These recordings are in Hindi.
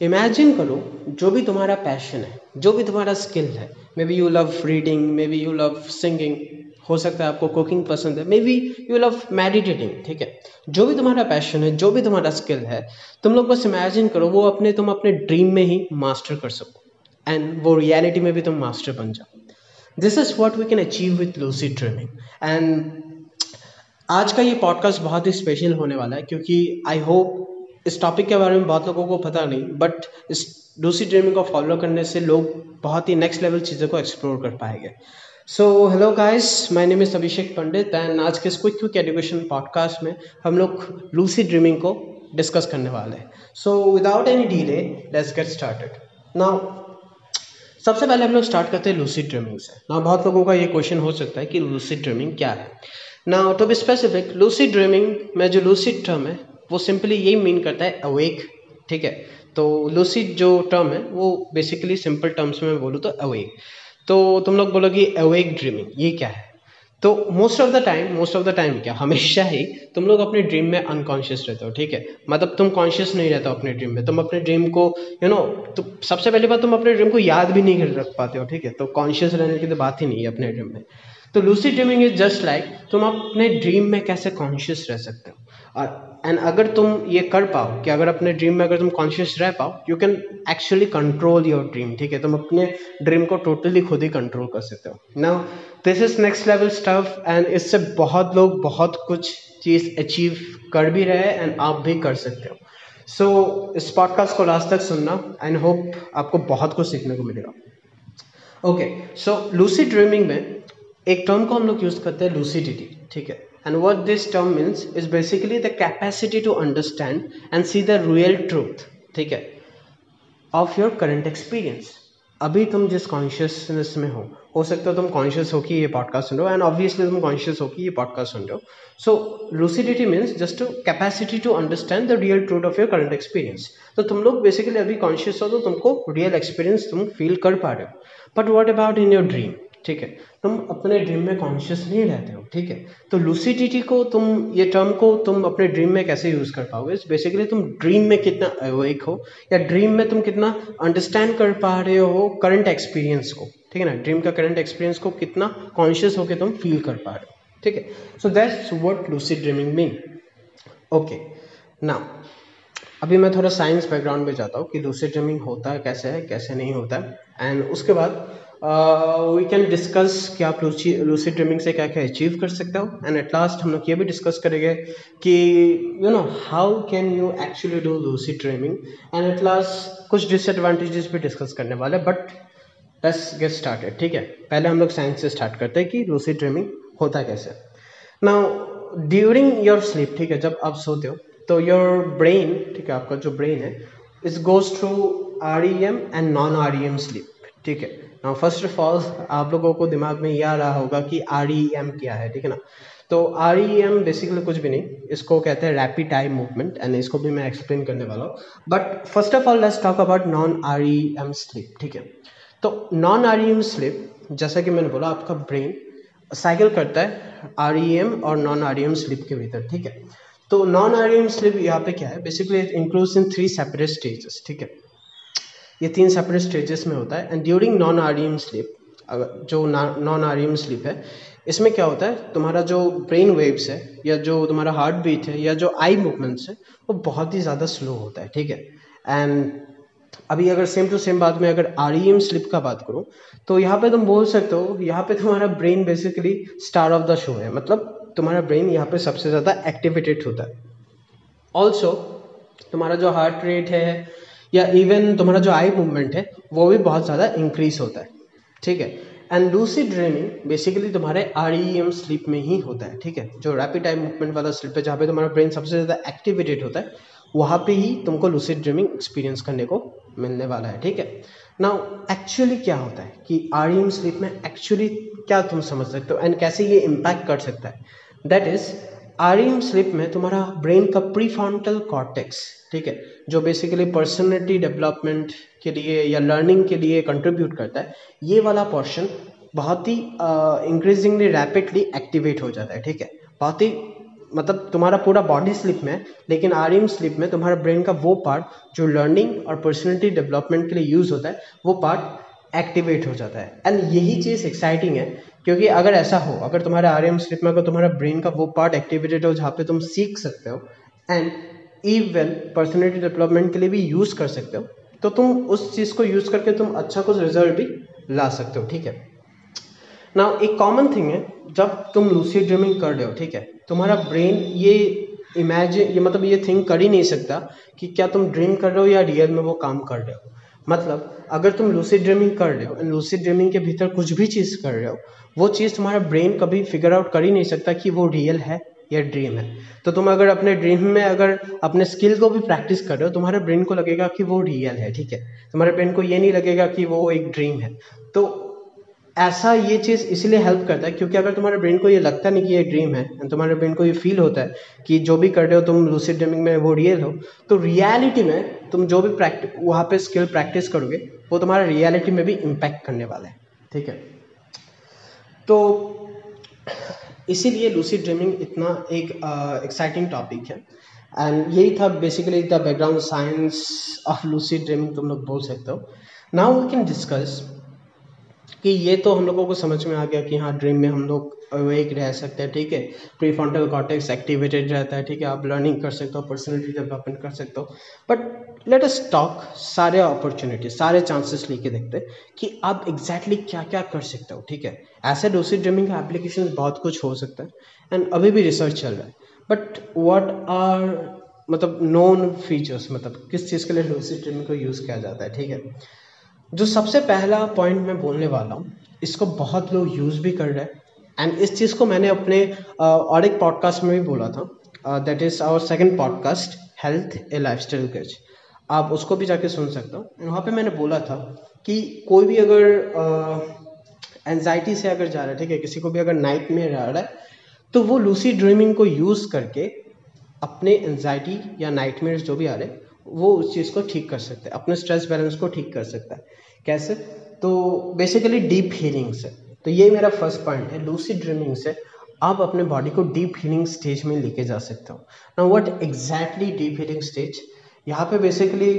इमेजिन करो, जो भी तुम्हारा पैशन है, जो भी तुम्हारा स्किल है maybe you love reading maybe you love singing हो सकता है आपको कुकिंग पसंद है maybe you love meditating ठीक है? जो भी तुम्हारा पैशन है, जो भी तुम्हारा स्किल है, तुम लोग बस इमेजिन करो, वो अपने, तुम अपने ड्रीम में ही मास्टर कर सको एंड वो रियलिटी में भी तुम मास्टर बन जाओ। This is what we can achieve with lucid dreaming and आज का ये पॉडकास्ट बहुत ही स्पेशल होने वाला है, क्योंकि आई होप इस टॉपिक के बारे में बहुत लोगों को पता नहीं बट इस दूसरी ड्रीमिंग को फॉलो करने से लोग बहुत ही नेक्स्ट लेवल चीज़ों को एक्सप्लोर कर पाएँगे। So hello guys my name is Abhishek Pandit and आज के इस क्विक क्विक एजुकेशन पॉडकास्ट में हम लोग लूसी ड्रीमिंग को डिस्कस करने वाले हैं। So without any delay let's get started now सबसे पहले हम लोग स्टार्ट करते हैं लूसी ड्रीमिंग से। ना बहुत लोगों का ये क्वेश्चन हो सकता है कि लूसी ड्रीमिंग क्या है। Now to be specific lucid dreaming में जो लूसी टर्म है वो सिंपली यही मीन करता है अवेक ठीक है? तो लूसिड जो टर्म है, वो बेसिकली सिंपल टर्म्स में बोलूँ तो अवेक तो तुम लोग बोलोगे अवेक ड्रीमिंग ये क्या है? तो most of the time most of the time क्या, हमेशा ही तुम लोग अपने ड्रीम में अनकॉन्शियस रहते हो, ठीक है? मतलब तुम कॉन्शियस नहीं रहते हो अपने ड्रीम में, तुम अपने ड्रीम को यू नो तो सबसे पहली बात तुम अपने ड्रीम को याद भी नहीं कर रख पाते हो, ठीक है? तो कॉन्शियस रहने की तो बात ही नहीं है अपने ड्रीम में. तो lucid dreaming is just like तुम अपने ड्रीम में कैसे कॉन्शियस रह सकते हो? एंड अगर तुम ये कर पाओ कि अगर अपने ड्रीम में अगर तुम कॉन्शियस रह पाओ you can actually control your dream ठीक है? तुम अपने ड्रीम को टोटली खुद ही कंट्रोल कर सकते हो। ना this is next level stuff and इससे बहुत लोग बहुत कुछ चीज़ अचीव कर भी रहे एंड आप भी कर सकते हो। सो so, इस पॉडकास्ट को लास्ट तक सुनना एंड होप आपको बहुत कुछ सीखने को मिलेगा। ओके सो लूसी ड्रीमिंग में एक टर्म को हम लोग यूज़ करते हैं लूसिडिटी ठीक है? And what this term means is basically the capacity to understand and see the real truth ठीक है? ऑफ़ योर करंट एक्सपीरियंस अभी तुम जिस कॉन्शियसनेस में हो हो सकता है तुम कॉन्शियस हो कि ये पॉडकास्ट सुन रहे हो एंड ऑब्वियसली तुम कॉन्शियस हो कि ये पॉडकास्ट सुन रहे हो. So lucidity means just to capacity to understand the real truth of your current experience तो तुम लोग बेसिकली अभी कॉन्शियस हो तो तुमको रियल एक्सपीरियंस तुम फील कर पा रहे हो. But what about in your dream ठीक है? तुम अपने ड्रीम में कॉन्शियस नहीं रहते हो, ठीक है? तो लूसिडिटी को तुम, ये टर्म को तुम अपने ड्रीम में कैसे यूज़ कर पाओगे? बेसिकली तुम ड्रीम में कितना अवेक हो, या ड्रीम में तुम कितना अंडरस्टैंड कर पा रहे हो करंट एक्सपीरियंस को, ठीक है ना? ड्रीम का करंट एक्सपीरियंस को कितना कॉन्शियस होकर तुम फील कर पा रहे हो, ठीक है? So that's what lucid dreaming mean okay ना अभी मैं थोड़ा साइंस बैकग्राउंड में जाता हूँ कि लूसिड ड्रीमिंग होता है कैसे है, कैसे नहीं होता है एंड उसके बाद वी कैन डिस्कस कि आप लूसी लूसी ड्रीमिंग से क्या क्या अचीव कर सकते हो. एंड एट लास्ट हम लोग ये भी डिस्कस करेंगे कि you know how can you actually do lucid dreaming and at last कुछ डिसएडवांटेजेस भी डिस्कस करने वाले बट लेट्स गेट स्टार्टेड ठीक है? पहले हम लोग साइंस से स्टार्ट करते हैं कि लूसी ड्रीमिंग होता कैसे? नाउ ड्यूरिंग योर स्लीप ठीक है, जब आप सोते हो तो योर ब्रेन ठीक है, आपका जो ब्रेन है is goes through R E M and non R E M sleep ठीक है? ना फ़र्स्ट ऑफ़ ऑल आप लोगों को दिमाग में ये आ रहा होगा कि आर ई एम क्या है, ठीक है ना? तो आर ई एम बेसिकली कुछ भी नहीं, इसको कहते हैं रैपिड आई मूवमेंट एंड इसको भी मैं एक्सप्लेन करने वाला हूँ। But first of all let's talk about non R E M sleep ठीक है? तो non R E M sleep जैसा कि मैंने बोला, आपका ब्रेन साइकिल करता है आर ई एम और non R E M sleep के भीतर, ठीक है? तो non R E M sleep यहाँ पे क्या है? Basically it includes in three separate stages ठीक है? ये तीन सेपरेट स्टेजेस में होता है। And during non R sleep जो नॉन आर स्लीप है, इसमें क्या होता है? तुम्हारा जो ब्रेन वेव्स है, या जो तुम्हारा हार्ट बीट है, या जो आई मूवमेंट्स है, वो बहुत ही ज़्यादा स्लो होता है, ठीक है? एंड अभी अगर सेम टू सेम बात में अगर आर ई एम स्लिप का बात करूँ तो यहाँ पे तुम बोल सकते हो, यहाँ पे तुम्हारा brain basically star of the show है। मतलब तुम्हारा ब्रेन यहाँ पे सबसे ज़्यादा एक्टिवेटेड होता है। ऑल्सो तुम्हारा जो हार्ट रेट है या इवन तुम्हारा जो आई मूवमेंट है, वो भी बहुत ज़्यादा इंक्रीज होता है। ठीक है? एंड लूसी ड्रीमिंग बेसिकली तुम्हारे आर ई एम स्लीप में ही होता है। ठीक है? जो रैपिड आई मूवमेंट वाला स्लीप है, जहाँ पे तुम्हारा ब्रेन सबसे ज़्यादा एक्टिवेटेड होता है, वहाँ पे ही तुमको लूसी ड्रीमिंग एक्सपीरियंस करने को मिलने वाला है। ठीक है? नाउ एक्चुअली क्या होता है कि आर ई एम स्लीप में एक्चुअली क्या तुम समझ सकते हो? एंड कैसे ये इम्पैक्ट कर सकता है? दैट इज़ आर स्लिप में तुम्हारा ब्रेन का प्री कॉर्टेक्स, ठीक है, जो बेसिकली पर्सनैलिटी डेवलपमेंट के लिए या लर्निंग के लिए कंट्रीब्यूट करता है, ये वाला पोर्शन बहुत ही इंक्रीजिंगली रैपिडली एक्टिवेट हो जाता है, ठीक है। बहुत ही मतलब तुम्हारा पूरा बॉडी स्लिप में, लेकिन आर स्लिप में तुम्हारा ब्रेन का वो पार्ट जो लर्निंग और पर्सनैलिटी डेवलपमेंट के लिए यूज़ होता है, वो पार्ट एक्टिवेट हो जाता है। एंड यही चीज़ एक्साइटिंग है क्योंकि अगर ऐसा हो, अगर तुम्हारे आर एम स्लिप में अगर तुम्हारा ब्रेन का वो पार्ट एक्टिवेटेड हो जहाँ पे तुम सीख सकते हो एंड इवन पर्सनैलिटी डेवलपमेंट के लिए भी यूज़ कर सकते हो तो तुम उस चीज़ को यूज़ करके तुम अच्छा कुछ रिज़ल्ट भी ला सकते हो, ठीक है? ना एक कॉमन थिंग है, जब तुम लूसी ड्रीमिंग कर रहे हो, ठीक है? तुम्हारा ब्रेन ये इमेजिन ये मतलब ये थिंक कर ही नहीं सकता कि क्या तुम ड्रीम कर रहे हो या रियल में वो काम कर रहे हो। मतलब अगर तुम लूसिड ड्रीमिंग कर रहे हो एंड लूसिड ड्रीमिंग के भीतर कुछ भी चीज़ कर रहे हो वो चीज़ तुम्हारा ब्रेन कभी फिगर आउट कर ही नहीं सकता कि वो रियल है या ड्रीम है। तो तुम अगर अपने ड्रीम में अगर अपने स्किल को भी प्रैक्टिस कर रहे हो, तुम्हारे ब्रेन को लगेगा कि वो रियल है, ठीक है? तुम्हारे ब्रेन को ये नहीं लगेगा कि वो एक ड्रीम है। तो ऐसा ये चीज़ इसलिए हेल्प करता है क्योंकि अगर तुम्हारे ब्रेन को ये लगता नहीं कि ये ड्रीम है एंड तुम्हारे ब्रेन को ये फील होता है कि जो भी कर रहे हो, तुम लूसिड ड्रीमिंग में वो रियल हो तो रियलिटी में तुम जो भी प्रैक्टिस वहाँ पे स्किल प्रैक्टिस करोगे, वो तुम्हारा रियलिटी में भी इम्पैक्ट करने वाला है, ठीक है? तो इसीलिए लूसी ड्रीमिंग इतना एक एक्साइटिंग टॉपिक है। एंड यही था basically the background science of lucid dreaming तुम लोग बोल सकते हो। नाउ वी कैन डिस्कस कि ये तो हम लोगों को समझ में आ गया कि हाँ ड्रीम में हम लोग अवेक रह सकते हैं, ठीक है? प्री फ्रंटल कॉर्टेक्स एक्टिवेटेड रहता है, ठीक है? आप लर्निंग कर सकते हो पर्सनलिटी डेवलपमेंट कर सकते हो। बट लेट अस टॉक सारे अपॉर्चुनिटी सारे चांसेस लेके देखते हैं कि आप एग्जैक्टली exactly क्या क्या कर सकते हो, ठीक है? ऐसे डोसी ड्रीमिंग का एप्लीकेशन बहुत कुछ हो सकता है एंड अभी भी रिसर्च चल रहा है। बट वट आर मतलब नॉन फीचर्स मतलब किस चीज़ के लिए डोसी ड्रीमिंग को यूज़ किया जाता है, ठीक है? जो सबसे पहला पॉइंट मैं बोलने वाला हूँ, इसको बहुत लोग यूज़ भी कर रहे हैं। एंड इस चीज़ को मैंने अपने और एक पॉडकास्ट में भी बोला था। That is our second podcast health a lifestyle catch आप उसको भी जाके सुन सकते हो। वहाँ पे मैंने बोला था कि कोई भी अगर एनजाइटी से अगर जा रहा है, ठीक है, किसी को भी अगर नाइट में आ रहा है तो वो लूसी ड्रीमिंग को यूज़ करके अपने एनजाइटी या नाइट जो भी आ रहे हैं वो उस चीज़ को ठीक कर सकते हैं, अपने स्ट्रेस बैलेंस को ठीक कर सकता है। कैसे? तो बेसिकली डीप हीलिंग से। तो ये मेरा फ़र्स्ट पॉइंट है लूसी ड्रीमिंग से आप अपने बॉडी को डीप हीलिंग स्टेज में लेके जा सकते हो। ना what exactly deep healing stage यहाँ पे बेसिकली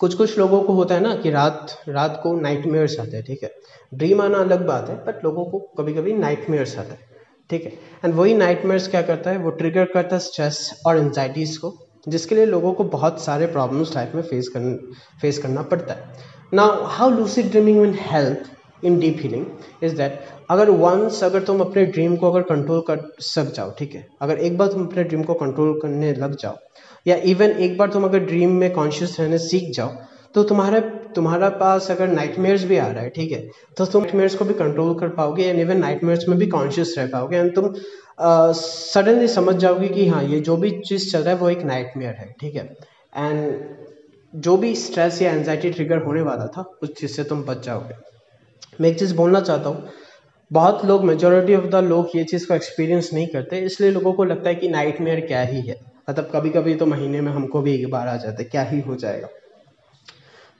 कुछ कुछ लोगों को होता है ना कि रात रात को नाइट मेयर्स आते हैं, ठीक है? ड्रीम आना अलग बात है बट लोगों को कभी कभी नाइट मेयर्स आता है, ठीक है? एंड वही नाइट मेयर्स क्या करता है? वो ट्रिगर करता है स्ट्रेस और एनजाइटीज़ को। जिसके लिए लोगों को बहुत सारे प्रॉब्लम्स लाइफ में फेस कर फेस करना पड़ता है। ना how lucid dreaming win health in deep healing is that अगर वंस अगर तुम अपने ड्रीम को अगर कंट्रोल कर सक जाओ, ठीक है? अगर एक बार तुम अपने ड्रीम को कंट्रोल करने लग जाओ, या इवन एक बार तुम अगर ड्रीम में कॉन्शियस रहने सीख जाओ तो तुम्हारे, तुम्हारा पास अगर नाइटमेयर्स भी आ रहा है, ठीक है तो तुम नाइटमेयर्स को भी कंट्रोल कर पाओगे एंड इवन नाइटमेयर्स में भी कॉन्शियस रह पाओगे एंड तुम सडनली समझ जाओगे कि हाँ ये जो भी चीज़ चल रहा है वो एक नाइटमेयर है, ठीक है। एंड जो भी स्ट्रेस या एनजाइटी ट्रिगर होने वाला था, उस चीज़ से तुम बच जाओगे। मैं एक चीज़ बोलना चाहता हूँ, बहुत लोग मेजोरिटी ऑफ़ द लोग ये चीज़ को एक्सपीरियंस नहीं करते, इसलिए लोगों को लगता है कि नाइट क्या ही है। मतलब कभी कभी तो महीने में हमको भी एक बार आ जाता है, क्या ही हो जाएगा।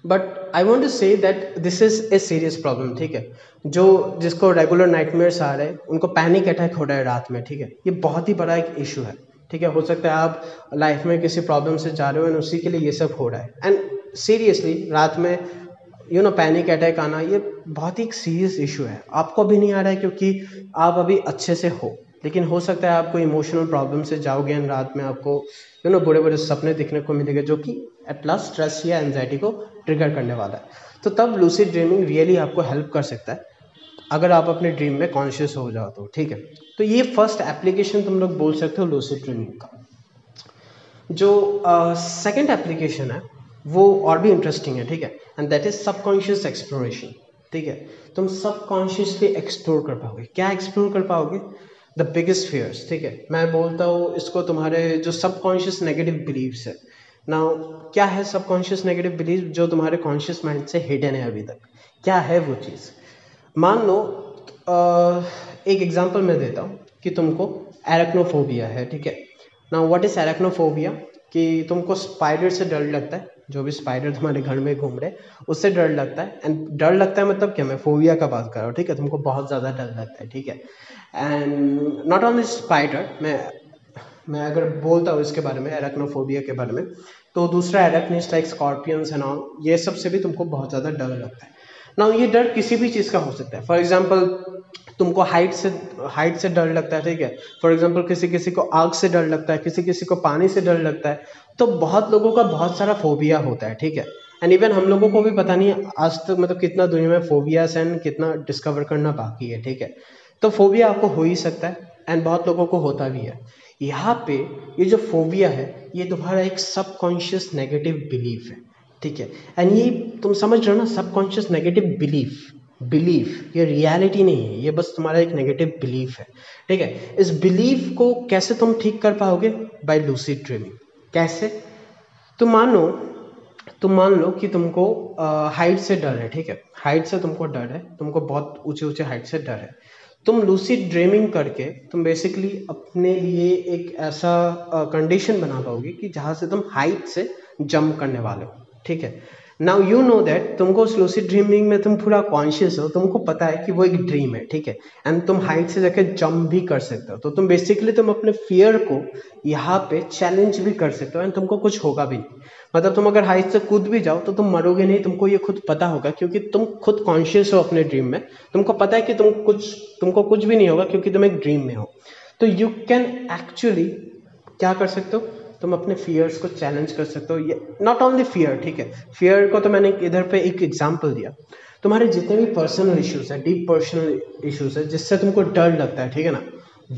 But I want to say that this is a serious problem ठीक है? जो जिसको रेगुलर नाइटमेयर्स आ रहे हैं, उनको पैनिक अटैक हो रहा है रात में, ठीक है? ये बहुत ही बड़ा एक इशू है, ठीक है? हो सकता है आप लाइफ में किसी प्रॉब्लम से जा रहे हो एंड उसी के लिए ये सब हो रहा है। एंड सीरियसली रात में यू नो पैनिक अटैक आना, ये बहुत ही सीरियस इशू है। आपको भी नहीं आ रहा है क्योंकि आप अभी अच्छे से हो। लेकिन हो सकता है आपको इमोशनल प्रॉब्लम से जाओगे एंड रात में आपको यू नो बड़े बड़े सपने दिखने को मिलेंगे जो कि एट लास्ट स्ट्रेस या एनजाइटी को ट्रिगर करने वाला है। तो तब लूसिड ड्रीमिंग रियली आपको हेल्प कर सकता है। अगर आप अपने ड्रीम में कॉन्शियस हो जाओ तो ठीक है? तो ये फ़र्स्ट एप्लीकेशन तुम लोग बोल सकते हो लूसिड ड्रीमिंग का। जो सेकेंड uh, एप्लीकेशन है वो और भी इंटरेस्टिंग है ठीक है? And that is subconscious exploration ठीक है? तुम सबकॉन्शियसली एक्सप्लोर कर पाओगे। क्या एक्सप्लोर कर पाओगे? द बिगेस्ट फेयर्स ठीक है? मैं बोलता हूँ, इसको तुम्हारे जो सबकॉन्शियस नेगेटिव बिलीव्स है। ना क्या है सबकॉन्शियस नेगेटिव बिलीव जो तुम्हारे कॉन्शियस माइंड से हिडन है अभी तक? क्या है वो चीज़? मान लो एक एग्जांपल मैं देता हूँ कि तुमको एरेक्नोफोबिया है, ठीक है? ना व्हाट इज़ एरेक्नोफोबिया कि तुमको स्पाइडर से डर लगता है, जो भी स्पाइडर तुम्हारे घर में घूम रहे उससे डर लगता है। एंड डर लगता है मतलब क्या? मैं फोबिया का बात कर रहा हूँ, ठीक है? तुमको बहुत ज़्यादा डर लगता है, ठीक है? एंड नॉट ओनली स्पाइडर मैं मैं अगर बोलता हूँ इसके बारे में एरक्नोफोबिया के बारे में तो दूसरा एरक्निस्ट लाइक स्कॉर्पियंस एंड ऑल ये सबसे भी तुमको बहुत ज़्यादा डर लगता है। ना ये डर किसी भी चीज़ का हो सकता है। फॉर एग्ज़ाम्पल तुमको हाइट से हाइट से डर लगता है, ठीक है? फॉर एग्ज़ाम्पल किसी किसी को आग से डर लगता है, किसी किसी को पानी से डर लगता है तो बहुत लोगों का बहुत सारा फोबिया होता है, ठीक है? एंड इवन हम लोगों को भी पता नहीं आज तक मतलब कितना दुनिया में फोबियास एंड कितना डिस्कवर करना बाकी है, ठीक है? तो फोबिया आपको हो ही सकता है एंड बहुत लोगों को होता भी है। यहाँ पे ये जो फोबिया है, ये तुम्हारा एक सबकॉन्शियस नेगेटिव बिलीफ है, ठीक है? एंड ये तुम समझ रहे हो ना सबकॉन्शियस नेगेटिव बिलीफ बिलीफ ये रियलिटी नहीं है, ये बस तुम्हारा एक नेगेटिव बिलीफ है, ठीक है? इस बिलीफ को कैसे तुम ठीक कर पाओगे? बाय लूसिड ड्रीमिंग कैसे? तुम मान लो तुम मान लो कि तुमको हाइट से डर है, ठीक है? हाइट से तुमको डर है, तुमको बहुत ऊँचे ऊँचे हाइट से डर है। तुम लूसिड ड्रीमिंग करके तुम बेसिकली अपने लिए एक ऐसा कंडीशन बना पाओगे कि जहाँ से तुम हाइट से जंप करने वाले हो, ठीक है? नाउ यू नो दैट तुमको उस ड्रीमिंग में तुम पूरा कॉन्शियस हो, तुमको पता है कि वो एक ड्रीम है, ठीक है? एंड तुम हाइट से जाके जंप भी कर सकते हो। तो तुम बेसिकली तुम अपने फियर को यहाँ पे चैलेंज भी कर सकते हो एंड तुमको कुछ होगा भी नहीं। मतलब तुम अगर हाइट से कूद भी जाओ तो तुम मरोगे नहीं, तुमको ये खुद पता होगा क्योंकि तुम खुद कॉन्शियस हो अपने ड्रीम में। तुमको पता है कि तुम कुछ, तुमको कुछ भी नहीं होगा क्योंकि तुम एक ड्रीम में हो। तो यू कैन एक्चुअली क्या कर सकते हो? तुम अपने फियर्स को चैलेंज कर सकते हो। ये नॉट ओनली फियर ठीक है? फियर को तो मैंने इधर पे एक एग्ज़ाम्पल दिया। तुम्हारे जितने भी पर्सनल इश्यूज़ हैं डीप पर्सनल इश्यूज़ है, जिससे तुमको डर लगता है, ठीक है ना?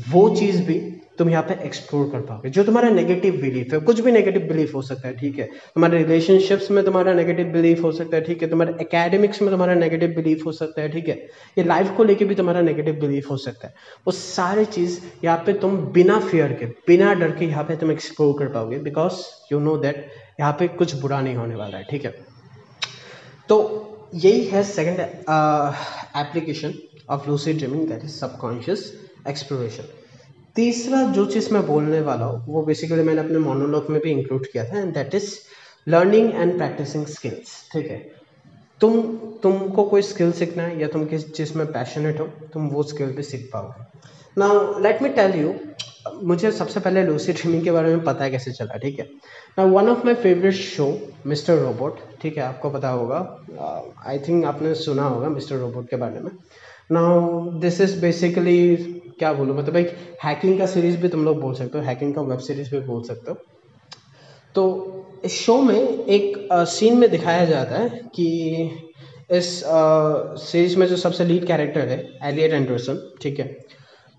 वो चीज़ भी तुम यहाँ पे एक्सप्लोर कर पाओगे। जो तुम्हारा नेगेटिव बिलीफ है, कुछ भी नेगेटिव बिलीफ हो सकता है, ठीक है। तुम्हारे रिलेशनशिप्स में तुम्हारा नेगेटिव बिलीफ हो सकता है, ठीक है। तुम्हारे एकेडमिक्स में तुम्हारा नेगेटिव बिलीफ हो सकता है, ठीक है। ये लाइफ को लेके भी तुम्हारा नेगेटिव बिलीफ हो सकता है। वो सारे चीज़ यहाँ पे तुम बिना फियर के, बिना डर के यहाँ पे तुम एक्सप्लोर कर पाओगे बिकॉज़ यू नो दैट यहाँ पे कुछ बुरा नहीं होने वाला है, ठीक है। तो यही है second application of lucid dreaming that is subconscious exploration तीसरा जो चीज़ मैं बोलने वाला हूँ वो बेसिकली मैंने अपने मोनोलॉग में भी इंक्लूड किया था and that is learning and practising skills ठीक है? तुम तुमको कोई स्किल सीखना है या तुम किस चीज़ में पैशनेट हो तुम वो स्किल भी सीख पाओगे। Now let me tell you मुझे सबसे पहले लूसी ड्रीमिंग के बारे में पता है कैसे चला ठीक है? ना one of my favourite show Mr Robot ठीक है? आपको पता होगा आई uh, थिंक आपने सुना होगा मिस्टर रोबोट के बारे में। नाउ दिस इज़ बेसिकली क्या बोलूँ? मतलब एक हैकिंग का सीरीज़ भी तुम लोग बोल सकते हो हैकिंग का वेब सीरीज़ भी बोल सकते हो। तो इस शो में एक सीन में दिखाया जाता है कि इस सीरीज़ में जो सबसे लीड कैरेक्टर है एलियट एंडरसन ठीक है?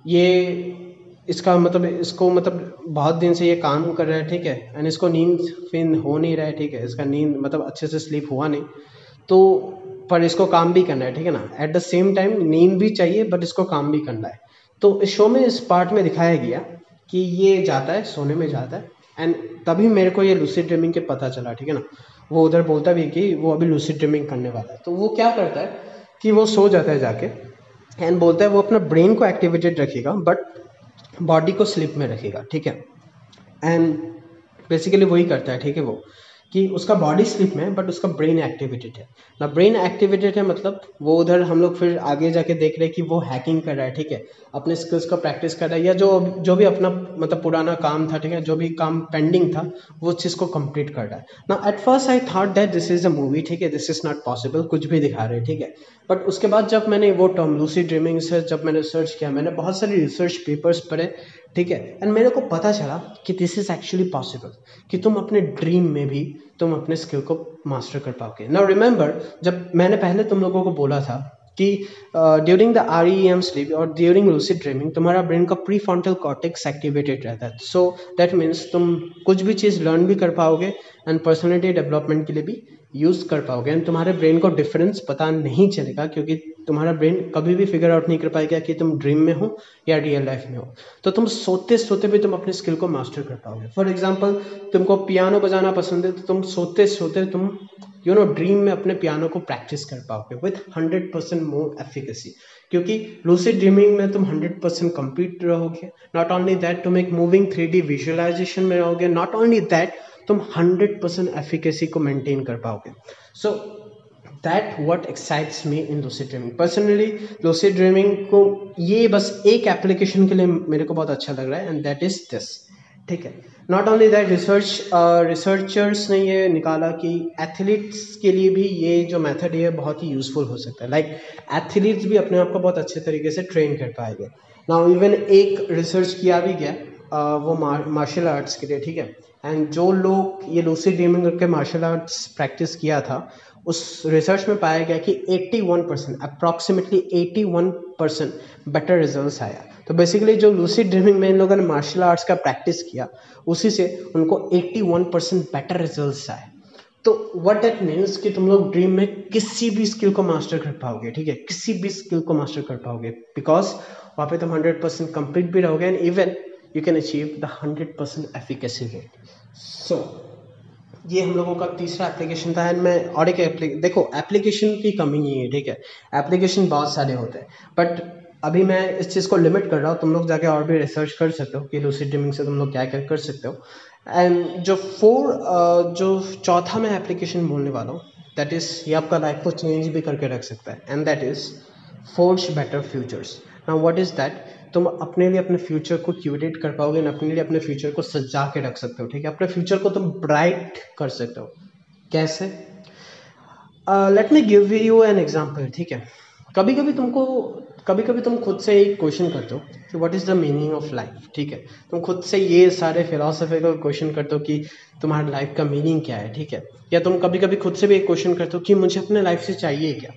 ये इसका मतलब इसको मतलब बहुत दिन से ये काम कर रहा है, ठीक है? एंड इसको नींद फिर हो नहीं रहा है, ठीक है? इसका नींद मतलब अच्छे से स्लीप हुआ नहीं। तो पर इसको काम भी करना है, ठीक है ना? एट द सेम टाइम नींद भी चाहिए बट इसको काम भी करना है। तो इस शो में इस पार्ट में दिखाया गया कि ये जाता है, सोने में जाता है एंड तभी मेरे को ये लूसिड ड्रीमिंग के पता चला, ठीक है ना? वो उधर बोलता भी कि वो अभी लूसिड ड्रीमिंग करने वाला है। तो वो क्या करता है कि वो सो जाता है जाके एंड बोलता है वो अपना ब्रेन को एक्टिवेटेड रखेगा बट बॉडी को स्लिप में रखेगा, ठीक है? एंड बेसिकली वही करता है, ठीक है वो? कि उसका बॉडी स्लिप में है बट उसका ब्रेन एक्टिवेटेड है ना ब्रेन एक्टिवेटेड है मतलब वो उधर हम लोग फिर आगे जाके देख रहे हैं कि वो हैकिंग कर रहा है, ठीक है? अपने स्किल्स का प्रैक्टिस कर रहा है, या जो जो भी अपना मतलब पुराना काम था, ठीक है? जो भी काम पेंडिंग था, वो चीज़ को कंप्लीट कर रहा है। ना at first I thought that this is a movie ठीक है? दिस इज़ नॉट पॉसिबल कुछ भी दिखा रहे ठीक है? बट उसके बाद जब मैंने वो टर्म लूसी ड्रीमिंग से जब मैंने सर्च किया, मैंने बहुत सारे रिसर्च पेपर्स पढ़े ठीक है? एंड मेरे को पता चला कि दिस इज़ एक्चुअली पॉसिबल कि तुम अपने ड्रीम में भी तुम अपने स्किल को मास्टर कर पाओगे। नाउ रिमेंबर जब मैंने पहले तुम लोगों को बोला था कि during the R E M sleep और ड्यूरिंग लूसिड ड्रीमिंग तुम्हारा ब्रेन का प्री फ्रंटल कॉर्टेक्स एक्टिवेटेड रहता है। सो दैट मीन्स तुम कुछ भी चीज़ लर्न भी कर पाओगे एंड पर्सनैलिटी डेवलपमेंट के लिए भी यूज़ कर पाओगे। एंड तुम्हारे ब्रेन को डिफरेंस पता नहीं चलेगा, क्योंकि तुम्हारा ब्रेन कभी भी फिगर आउट नहीं कर पाएगा कि तुम ड्रीम में हो या रियल लाइफ में हो। तो तुम सोते सोते भी तुम अपने स्किल को मास्टर कर पाओगे। फॉर एग्ज़ाम्पल तुमको पियानो बजाना पसंद है तो तुम सोते सोते तुम यू नो ड्रीम में अपने पियानो को प्रैक्टिस कर पाओगे with hundred percent more efficacy क्योंकि लूसिड ड्रीमिंग में तुम हंड्रेड परसेंट कंप्लीट रहोगे। नॉट ओनली दैट तुम एक मूविंग थ्री डी विजुअलाइजेशन में रहोगे। नॉट ओनली दैट तुम हंड्रेड परसेंट एफिकेसी को मेंटेन कर पाओगे। So that what excites me in lucid dreaming personally lucid dreaming को ये बस एक एप्लीकेशन के लिए मेरे को बहुत अच्छा लग रहा है एंड दैट इज़ दिस ठीक है? Not only that research researchers ने ये निकाला कि एथलीट्स के लिए भी ये जो मेथड है बहुत ही यूज़फुल हो सकता है। लाइक like, एथलीट्स भी अपने आप को बहुत अच्छे तरीके से ट्रेन कर पाएँगे। नाउ इवन एक रिसर्च किया भी गया uh, वो मार्शल आर्ट्स के लिए ठीक है? एंड जो लोग ये लूसी ड्रीमिंग करके मार्शल आर्ट्स प्रैक्टिस किया था, उस रिसर्च में पाया गया कि 81 percent approximately 81 percent better result आया। तो बेसिकली जो लूसी ड्रीमिंग में इन लोगों ने मार्शल आर्ट्स का प्रैक्टिस किया, उसी से उनको 81 परसेंट बेटर रिज़ल्ट आए। तो वट दैट मीन्स कि तुम लोग ड्रीम में किसी भी स्किल को मास्टर कर पाओगे, ठीक है? किसी भी स्किल को मास्टर कर पाओगे। बिकॉज़ वहाँ पे तुम हंड्रेड परसेंट कंप्लीट भी रहोगे and even you can achieve the hundred percent efficacy rate so ये हम लोगों का तीसरा एप्लीकेशन था एंड मैं और एक देखो एप्लीकेशन की कमी नहीं है, ठीक है? एप्लीकेशन बहुत सारे होते हैं बट अभी मैं इस चीज़ को लिमिट कर रहा हूँ, तुम लोग जाके और भी रिसर्च कर सकते हो कि लूसी ड्रीमिंग से तुम लोग क्या क्या कर सकते हो। एंड जो फोर जो चौथा मैं एप्लीकेशन बोलने वाला हूँ दैट इज़ ये आपका लाइफ को चेंज भी करके रख सकता है and that is force better futures now what is that तुम अपने लिए अपने फ्यूचर को क्यूरेट कर पाओगे ना अपने लिए अपने फ्यूचर को सजा के रख सकते हो, ठीक है? अपने फ्यूचर को तुम ब्राइट कर सकते हो। कैसे? Let me give you an example ठीक है? कभी कभी तुमको कभी कभी तुम खुद से एक क्वेश्चन करते हो कि what is the meaning of life ठीक है? तुम खुद से ये सारे फिलोसफिकल क्वेश्चन करते हो कि तुम्हारी लाइफ का मीनिंग क्या है, ठीक है? या तुम कभी कभी खुद से भी एक क्वेश्चन करते हो कि मुझे अपने लाइफ से चाहिए क्या?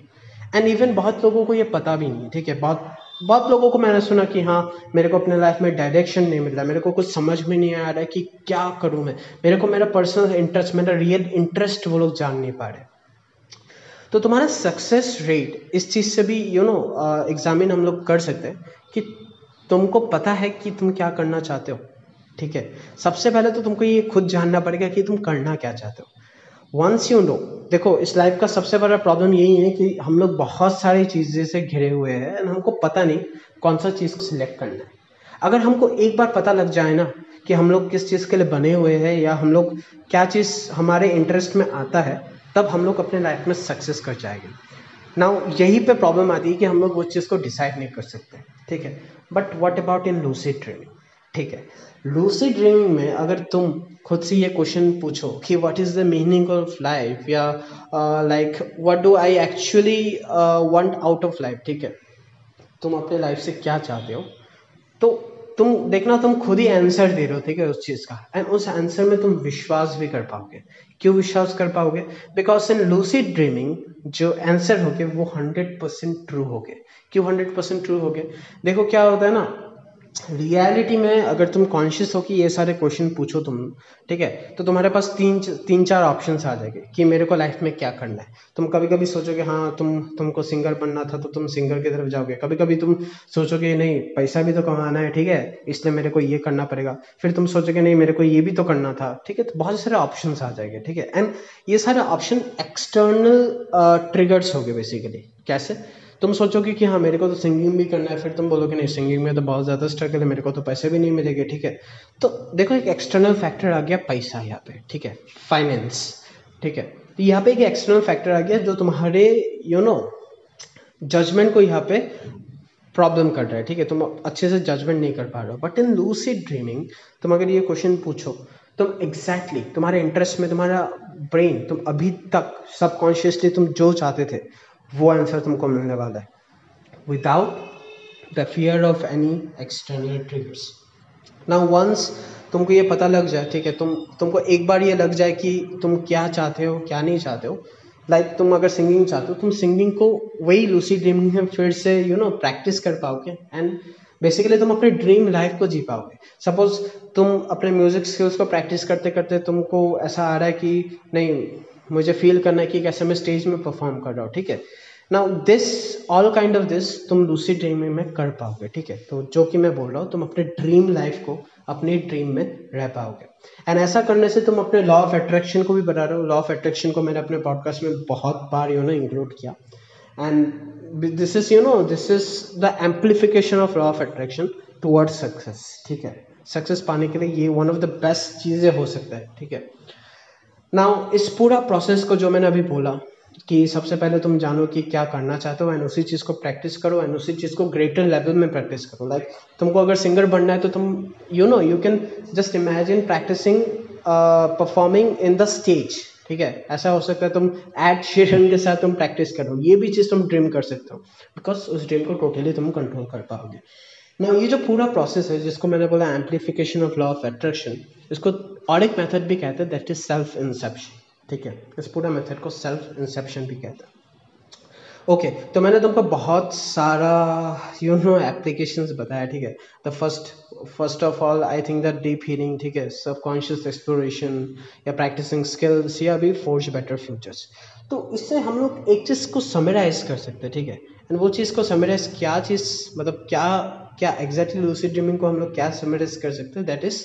एंड इवन बहुत लोगों को ये पता भी नहीं है, ठीक है? बहुत बहुत लोगों को मैंने सुना कि हाँ मेरे को अपने लाइफ में डायरेक्शन नहीं मिल रहा, मेरे को कुछ समझ में नहीं आ रहा है कि क्या करूँ मैं। मेरे को मेरा पर्सनल इंटरेस्ट मेरा रियल इंटरेस्ट वो लोग जान नहीं पा रहे। तो तुम्हारा सक्सेस रेट इस चीज़ से भी यू नो एग्जामिन हम लोग कर सकते हैं कि तुमको पता है कि तुम क्या करना चाहते हो, ठीक है? सबसे पहले तो तुमको ये खुद जानना पड़ेगा कि तुम करना क्या चाहते हो। वंस यू नो देखो, इस लाइफ का सबसे बड़ा प्रॉब्लम यही है कि हम लोग बहुत सारी चीज़ें से घिरे हुए हैं एंड हमको पता नहीं कौन सा चीज़ को सिलेक्ट करना है। अगर हमको एक बार पता लग जाए ना कि हम लोग किस चीज़ के लिए बने हुए हैं या हम लोग क्या चीज़ हमारे इंटरेस्ट में आता है, तब हम लोग अपने लाइफ में सक्सेस कर जाएँगे। ना यही पे प्रॉब्लम आती है कि हम लोग उस चीज़ को डिसाइड नहीं कर सकते, ठीक है? But what about in lucid dreaming ठीक है। लूसी ड्रीमिंग में अगर तुम खुद से ये क्वेश्चन पूछो कि what is the meaning of life या like what do I actually want out of life ठीक है। तुम अपने लाइफ से क्या चाहते हो? तो तुम, देखना तुम खुद ही आंसर दे रहे हो, ठीक है, उस चीज़ का। एंड उस आंसर में तुम विश्वास भी कर पाओगे। क्यों विश्वास कर पाओगे? बिकॉज़ इन लूसी ड्रीमिंग जो आंसर हो गए वो हंड्रेड परसेंट ट्रू हो गए क्यों हंड्रेड परसेंट ट्रू हो गए देखो क्या होता है ना रियलिटी में अगर तुम कॉन्शियस हो कि ये सारे क्वेश्चन पूछो तुम, ठीक है? तो तुम्हारे पास तीन तीन चार ऑप्शन आ जाएँगे कि मेरे को लाइफ में क्या करना है। तुम कभी कभी सोचोगे हाँ तुम, तुमको सिंगर बनना था तो तुम सिंगर की तरफ़ जाओगे। कभी कभी तुम सोचोगे, नहीं, पैसा भी तो कमाना है, ठीक है? इसलिए मेरे को ये करना पड़ेगा। फिर तुम सोचोगे, नहीं, मेरे को ये भी तो करना था। ठीक है? तो बहुत सारे ऑप्शन आ जाएँगे, ठीक है? एंड ये सारे ऑप्शन एक्सटर्नल ट्रिगर्स हो गए बेसिकली कैसे? तुम सोचोगे कि हाँ मेरे को तो सिंगिंग भी करना है फिर तुम बोलोगे नहीं सिंगिंग में तो बहुत ज़्यादा स्ट्रगल है मेरे को तो पैसे भी नहीं मिलेंगे ठीक है? तो देखो एक एक्सटर्नल फैक्टर आ गया पैसा यहाँ पे ठीक है? फाइनेंस ठीक है? तो यहाँ पे एक एक्सटर्नल फैक्टर आ गया जो तुम्हारे यू नो जजमेंट को यहाँ पे प्रॉब्लम कर रहा है ठीक है? तुम अच्छे से जजमेंट नहीं कर पा रहे हो। बट इन लूसिड ड्रीमिंग तुम अगर ये क्वेश्चन पूछो तुम एग्जैक्टली exactly, तुम्हारे इंटरेस्ट में तुम्हारा ब्रेन तुम अभी तक सबकॉन्शियसली तुम जो चाहते थे वो आंसर तुमको मिलने वाला है। Without the fear of any external triggers ना वंस तुमको ये पता लग जाए ठीक है तुम तुमको एक बार ये लग जाए कि तुम क्या चाहते हो क्या नहीं चाहते हो। लाइक like, तुम अगर सिंगिंग चाहते हो तुम सिंगिंग को वही लूसी ड्रीमिंग में फिर से यू नो प्रैक्टिस कर पाओगे। एंड बेसिकली तुम अपने ड्रीम लाइफ को जी पाओगे। सपोज़ तुम अपने म्यूज़िक स्किल्स को प्रैक्टिस करते करते तुमको ऐसा आ रहा है कि नहीं मुझे फील करना है कि कैसे मैं स्टेज में परफॉर्म कर रहा हूँ, ठीक है? Now this all kind of this तुम दूसरी ड्रीमिंग में कर पाओगे, ठीक है? तो जो कि मैं बोल रहा हूँ, तुम अपने ड्रीम लाइफ को अपनी ड्रीम में रह पाओगे। एंड ऐसा करने से तुम अपने लॉ ऑफ़ अट्रैक्शन को भी बना रहे हो। लॉ ऑफ़ अट्रैक्शन को मैंने अपने पॉडकास्ट में बहुत बार यू नो इंक्लूड किया। And this is you know this is the amplification of law of attraction toward success ठीक है? सक्सेस पाने के लिए ये वन ऑफ़ द बेस्ट चीज़ें हो सकता है, ठीक है? नाउ इस पूरा प्रोसेस को जो मैंने अभी बोला कि सबसे पहले तुम जानो कि क्या करना चाहते हो एंड उसी चीज़ को प्रैक्टिस करो एंड उसी चीज़ को ग्रेटर लेवल में प्रैक्टिस करो। लाइक like, तुमको अगर सिंगर बनना है तो तुम you know you can just imagine practising performing in the stage ठीक है? ऐसा हो सकता है तुम एड शेरन के साथ तुम प्रैक्टिस करो ये भी चीज़ तुम ड्रीम कर सकते हो बिकॉज़ उस ड्रीम को टोटली तुम कंट्रोल कर पाओगे। ना ये जो पूरा प्रोसेस है जिसको मैंने बोला amplification of law of attraction इसको और एक मेथड भी कहते हैं दैट इज़ सेल्फ इंसेप्शन ठीक है? इस पूरा मेथड को सेल्फ इंसेप्शन भी कहते हैं। ओके okay, तो मैंने तुमको बहुत सारा यू नो एप्लीकेशंस बताया ठीक है? The first first of all I think that deep healing ठीक है? सबकॉन्शियस एक्सप्लोरेशन या प्रैक्टिसिंग स्किल्स या भी फोर्ज बेटर फ्यूचर्स तो इससे हम लोग एक चीज़ को समराइज कर सकते हैं ठीक है? एंड वो चीज़ को समराइज क्या चीज़ मतलब क्या क्या एग्जैक्टली लूसिड ड्रीमिंग को हम लोग क्या समराइज कर सकते हैं? दैट इज़